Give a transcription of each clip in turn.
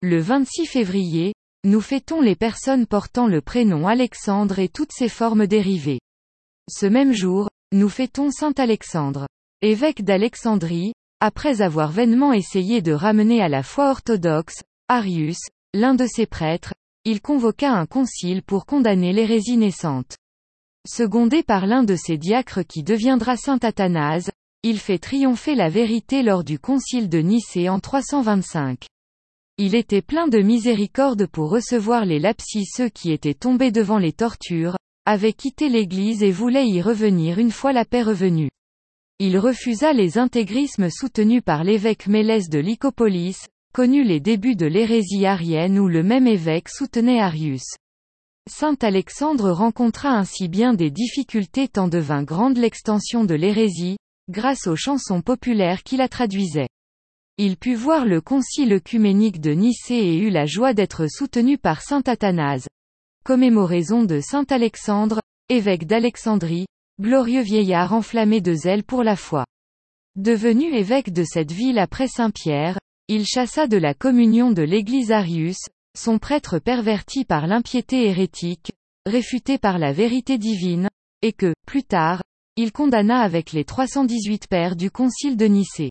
Le 26 février, nous fêtons les personnes portant le prénom Alexandre et toutes ses formes dérivées. Ce même jour, nous fêtons Saint Alexandre. Évêque d'Alexandrie, après avoir vainement essayé de ramener à la foi orthodoxe, Arius, l'un de ses prêtres, il convoqua un concile pour condamner l'hérésie naissante. Secondé par l'un de ses diacres qui deviendra saint Athanase, il fait triompher la vérité lors du concile de Nicée en 325. Il était plein de miséricorde pour recevoir les lapsis ceux qui étaient tombés devant les tortures, avaient quitté l'église et voulaient y revenir une fois la paix revenue. Il refusa les intégrismes soutenus par l'évêque Mélès de Lycopolis, connu les débuts de l'hérésie arienne où le même évêque soutenait Arius. Saint Alexandre rencontra ainsi bien des difficultés tant devint grande l'extension de l'hérésie, grâce aux chansons populaires qui la traduisaient. Il put voir le concile œcuménique de Nicée et eut la joie d'être soutenu par saint Athanase. Commémoraison de saint Alexandre, évêque d'Alexandrie, glorieux vieillard enflammé de zèle pour la foi. Devenu évêque de cette ville après Saint-Pierre, il chassa de la communion de l'église Arius, son prêtre perverti par l'impiété hérétique, réfuté par la vérité divine, et que, plus tard, il condamna avec les 318 pères du concile de Nicée.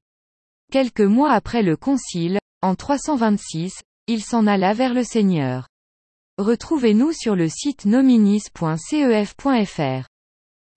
Quelques mois après le concile, en 326, il s'en alla vers le Seigneur. Retrouvez-nous sur le site nominis.cef.fr.